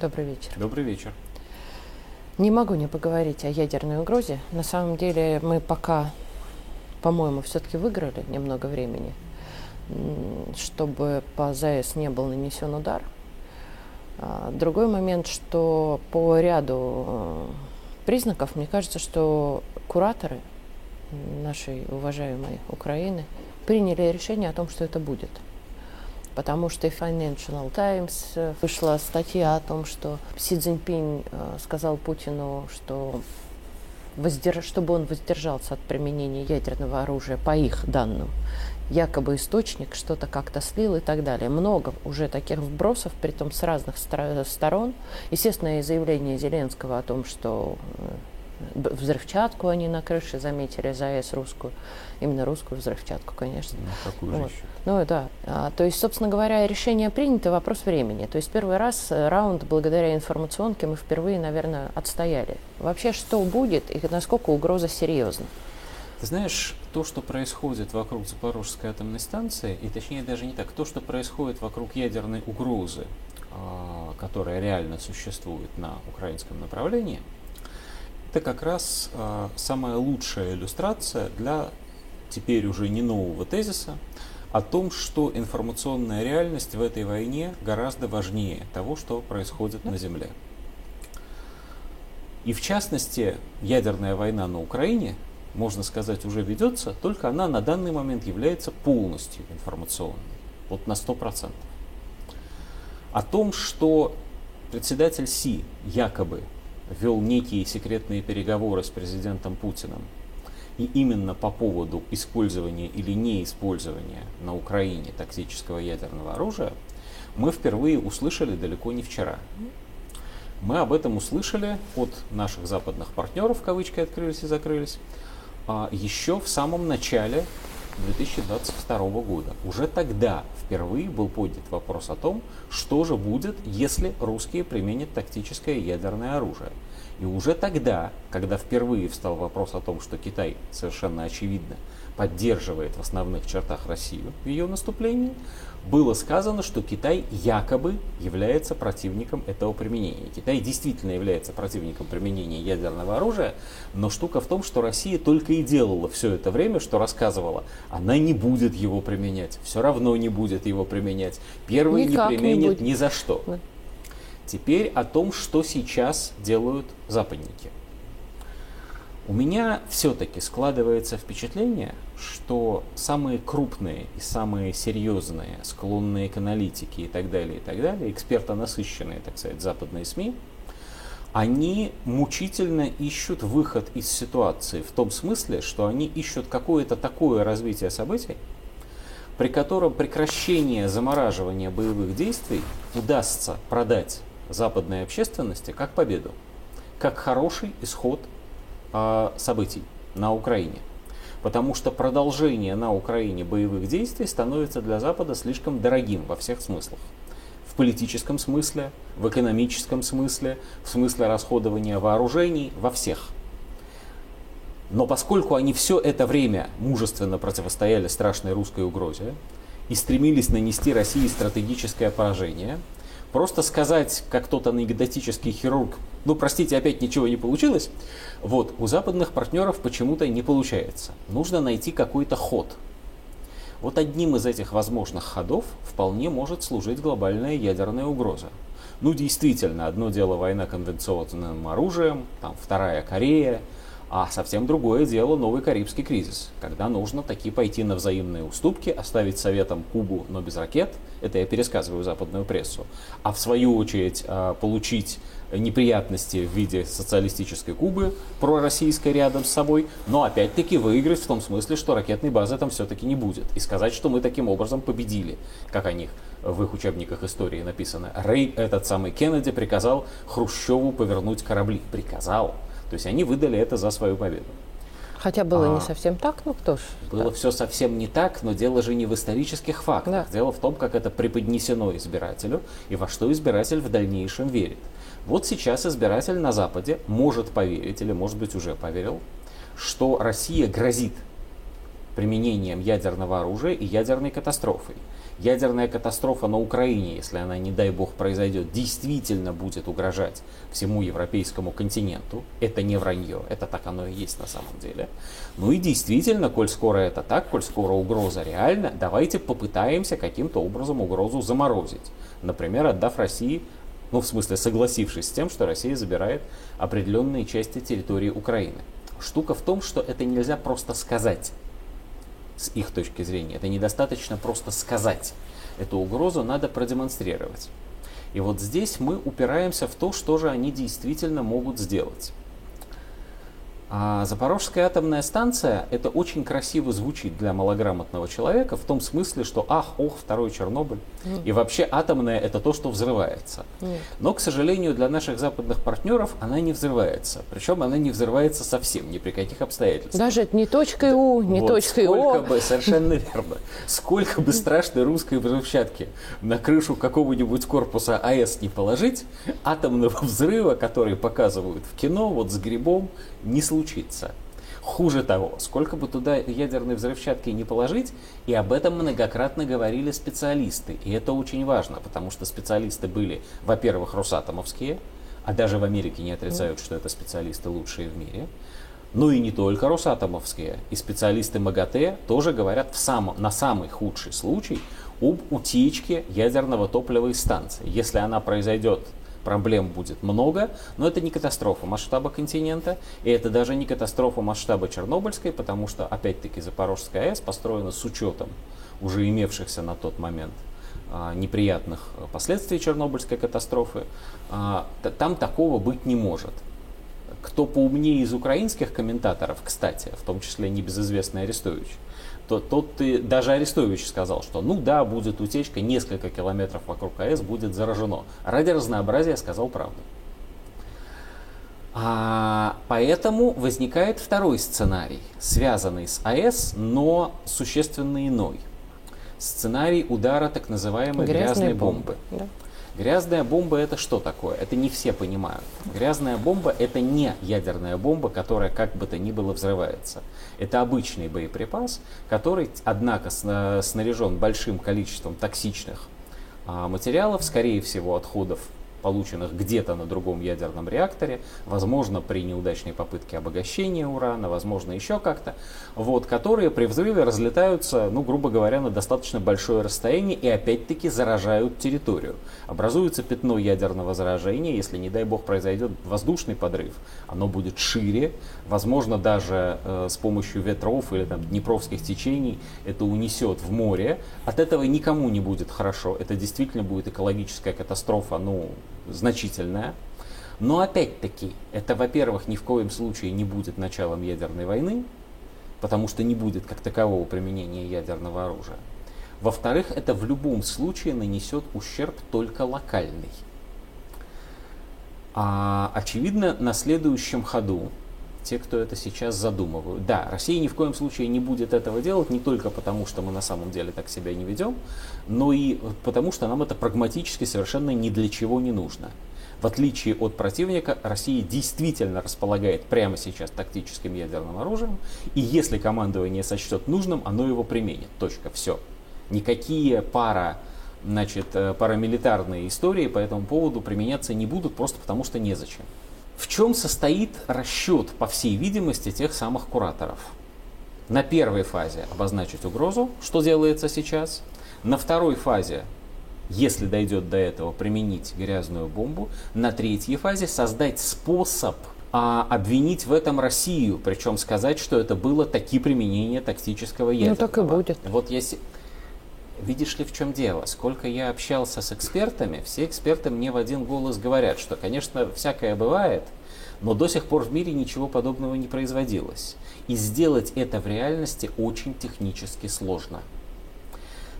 Добрый вечер. Добрый вечер. Не могу не поговорить о ядерной угрозе. На самом деле мы пока, по-моему, все-таки выиграли немного времени, чтобы по ЗАЭС не был нанесен удар. А, другой момент, что по ряду э, признаков, мне кажется, что кураторы нашей уважаемой Украины приняли решение о том, что это будет – потому что и Financial Times э, вышла статья о том, что Си Цзиньпинь э, сказал Путину, что воздерж... чтобы он воздержался от применения ядерного оружия по их данным. Якобы источник что-то как-то слил и так далее. Много уже таких вбросов, при том с разных сторон. Естественно, и заявление Зеленского о том, что э, взрывчатку они на крыше заметили, ЗАЭС русскую, именно русскую взрывчатку, конечно. Ну, какую вот. еще? Ну да, а, то есть, собственно говоря, решение принято, вопрос времени. То есть первый раз э, раунд благодаря информационке мы впервые, наверное, отстояли. Вообще, что будет и насколько угроза серьезна? Ты знаешь, то, что происходит вокруг Запорожской атомной станции, и точнее даже не так, то, что происходит вокруг ядерной угрозы, а, которая реально существует на украинском направлении – это как раз э, самая лучшая иллюстрация для теперь уже не нового тезиса о том, что информационная реальность в этой войне гораздо важнее того, что происходит на Земле. И в частности, ядерная война на Украине, можно сказать, уже ведется, только она на данный момент является полностью информационной, вот на 100%. О том, что председатель Си якобы вел некие секретные переговоры с президентом Путиным, и именно по поводу использования или неиспользования на Украине тактического ядерного оружия, мы впервые услышали далеко не вчера. Мы об этом услышали от наших западных партнеров, кавычки открылись и закрылись, а еще в самом начале 2022 года. Уже тогда впервые был поднят вопрос о том, что же будет, если русские применят тактическое ядерное оружие. И уже тогда, когда впервые встал вопрос о том, что Китай совершенно очевидно поддерживает в основных чертах Россию в ее наступлении, было сказано, что Китай якобы является противником этого применения. Китай действительно является противником применения ядерного оружия, но штука в том, что Россия только и делала все это время, что рассказывала, она не будет его применять, все равно не будет его применять. Первый Никак не применит не ни за что. Теперь о том, что сейчас делают западники. У меня все-таки складывается впечатление, что самые крупные и самые серьезные, склонные к аналитике и так далее, и так далее, экспертонасыщенные, так сказать, западные СМИ, они мучительно ищут выход из ситуации в том смысле, что они ищут какое-то такое развитие событий, при котором прекращение замораживания боевых действий удастся продать западной общественности как победу, как хороший исход э, событий на Украине. Потому что продолжение на Украине боевых действий становится для Запада слишком дорогим во всех смыслах. В политическом смысле, в экономическом смысле, в смысле расходования вооружений, во всех. Но поскольку они все это время мужественно противостояли страшной русской угрозе и стремились нанести России стратегическое поражение, Просто сказать, как тот анекдотический хирург, ну, простите, опять ничего не получилось, вот, у западных партнеров почему-то не получается. Нужно найти какой-то ход. Вот одним из этих возможных ходов вполне может служить глобальная ядерная угроза. Ну, действительно, одно дело война конвенционным оружием, там вторая Корея, а совсем другое дело новый Карибский кризис, когда нужно таки пойти на взаимные уступки, оставить советом Кубу, но без ракет, это я пересказываю западную прессу, а в свою очередь а, получить неприятности в виде социалистической Кубы, пророссийской рядом с собой, но опять-таки выиграть в том смысле, что ракетной базы там все-таки не будет. И сказать, что мы таким образом победили, как о них в их учебниках истории написано. Рей, этот самый Кеннеди, приказал Хрущеву повернуть корабли. Приказал. То есть они выдали это за свою победу. Хотя было а, не совсем так, ну кто ж. Было так. все совсем не так, но дело же не в исторических фактах. Да. Дело в том, как это преподнесено избирателю и во что избиратель в дальнейшем верит. Вот сейчас избиратель на Западе может поверить, или может быть уже поверил, что Россия грозит применением ядерного оружия и ядерной катастрофой. Ядерная катастрофа на Украине, если она, не дай бог, произойдет, действительно будет угрожать всему европейскому континенту, это не вранье, это так оно и есть на самом деле. Ну и действительно, коль скоро это так, коль скоро угроза реальна, давайте попытаемся каким-то образом угрозу заморозить. Например, отдав России ну, в смысле, согласившись с тем, что Россия забирает определенные части территории Украины. Штука в том, что это нельзя просто сказать с их точки зрения. Это недостаточно просто сказать. Эту угрозу надо продемонстрировать. И вот здесь мы упираемся в то, что же они действительно могут сделать. А Запорожская атомная станция, это очень красиво звучит для малограмотного человека, в том смысле, что ах, ох, второй Чернобыль. Mm. И вообще атомная это то, что взрывается. Mm. Но, к сожалению, для наших западных партнеров она не взрывается. Причем она не взрывается совсем, ни при каких обстоятельствах. Даже не точкой У, не вот точкой сколько О. бы, совершенно верно. Сколько бы страшной русской взрывчатки на крышу какого-нибудь корпуса АЭС не положить, атомного взрыва, который показывают в кино, вот с грибом, не случится. Хуже того, сколько бы туда ядерной взрывчатки не положить, и об этом многократно говорили специалисты. И это очень важно, потому что специалисты были, во-первых, росатомовские, а даже в Америке не отрицают, что это специалисты лучшие в мире. Ну и не только росатомовские. И специалисты МАГАТЭ тоже говорят в сам, на самый худший случай об утечке ядерного топлива из станции. Если она произойдет проблем будет много, но это не катастрофа масштаба континента, и это даже не катастрофа масштаба Чернобыльской, потому что, опять-таки, Запорожская АЭС построена с учетом уже имевшихся на тот момент а, неприятных последствий Чернобыльской катастрофы. А, там такого быть не может. Кто поумнее из украинских комментаторов, кстати, в том числе небезызвестный Арестович, то тот ты, даже Арестович сказал, что ну да, будет утечка, несколько километров вокруг АЭС будет заражено. Ради разнообразия сказал правду. А, поэтому возникает второй сценарий, связанный с АЭС, но существенно иной. Сценарий удара так называемой грязной, грязной бомбы. бомбы. Да. Грязная бомба это что такое? Это не все понимают. Грязная бомба это не ядерная бомба, которая как бы то ни было взрывается. Это обычный боеприпас, который, однако, снаряжен большим количеством токсичных а, материалов, скорее всего, отходов полученных где-то на другом ядерном реакторе, возможно, при неудачной попытке обогащения урана, возможно, еще как-то, вот, которые при взрыве разлетаются, ну, грубо говоря, на достаточно большое расстояние и опять-таки заражают территорию. Образуется пятно ядерного заражения, если, не дай бог, произойдет воздушный подрыв, оно будет шире, возможно, даже э, с помощью ветров или там, днепровских течений это унесет в море. От этого никому не будет хорошо, это действительно будет экологическая катастрофа, ну, значительная. Но опять-таки, это, во-первых, ни в коем случае не будет началом ядерной войны, потому что не будет как такового применения ядерного оружия. Во-вторых, это в любом случае нанесет ущерб только локальный. А, очевидно, на следующем ходу те, кто это сейчас задумывают. Да, Россия ни в коем случае не будет этого делать, не только потому, что мы на самом деле так себя не ведем, но и потому, что нам это прагматически совершенно ни для чего не нужно. В отличие от противника, Россия действительно располагает прямо сейчас тактическим ядерным оружием, и если командование сочтет нужным, оно его применит. Точка. Все. Никакие пара значит, э, парамилитарные истории по этому поводу применяться не будут, просто потому что незачем. В чем состоит расчет, по всей видимости, тех самых кураторов? На первой фазе обозначить угрозу, что делается сейчас. На второй фазе, если дойдет до этого, применить грязную бомбу. На третьей фазе создать способ а обвинить в этом Россию, причем сказать, что это было таки применение тактического ядерного. Ну так и будет. Вот если видишь ли, в чем дело? Сколько я общался с экспертами, все эксперты мне в один голос говорят, что, конечно, всякое бывает, но до сих пор в мире ничего подобного не производилось. И сделать это в реальности очень технически сложно.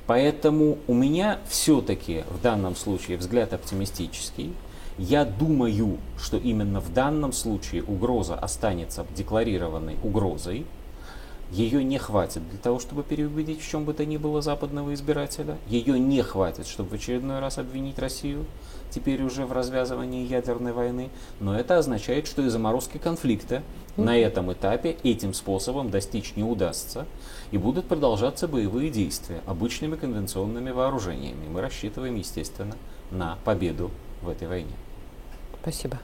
Поэтому у меня все-таки в данном случае взгляд оптимистический. Я думаю, что именно в данном случае угроза останется декларированной угрозой, Ее не хватит для того, чтобы переубедить в чем бы то ни было западного избирателя. Ее не хватит, чтобы в очередной раз обвинить Россию, теперь уже в развязывании ядерной войны. Но это означает, что и заморозки конфликта на этом этапе этим способом достичь не удастся. И будут продолжаться боевые действия обычными конвенционными вооружениями. Мы рассчитываем, естественно, на победу в этой войне. Спасибо.